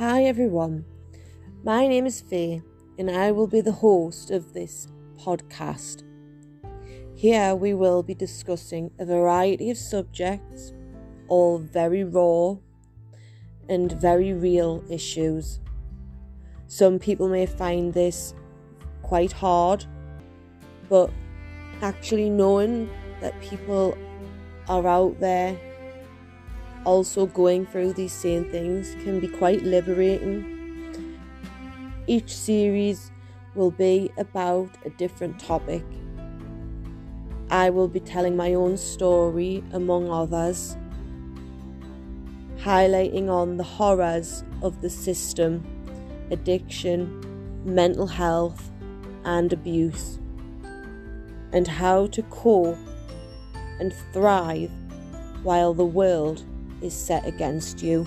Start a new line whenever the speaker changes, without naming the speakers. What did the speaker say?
Hi everyone, my name is Faye and I will be the host of this podcast. Here we will be discussing a variety of subjects, all very raw and very real issues. Some people may find this quite hard, but actually knowing that people are out there also going through these same things can be quite liberating. Each series will be about a different topic. I will be telling my own story, among others, highlighting on the horrors of the system, addiction, mental health, and abuse, and how to cope and thrive while the world is set against you.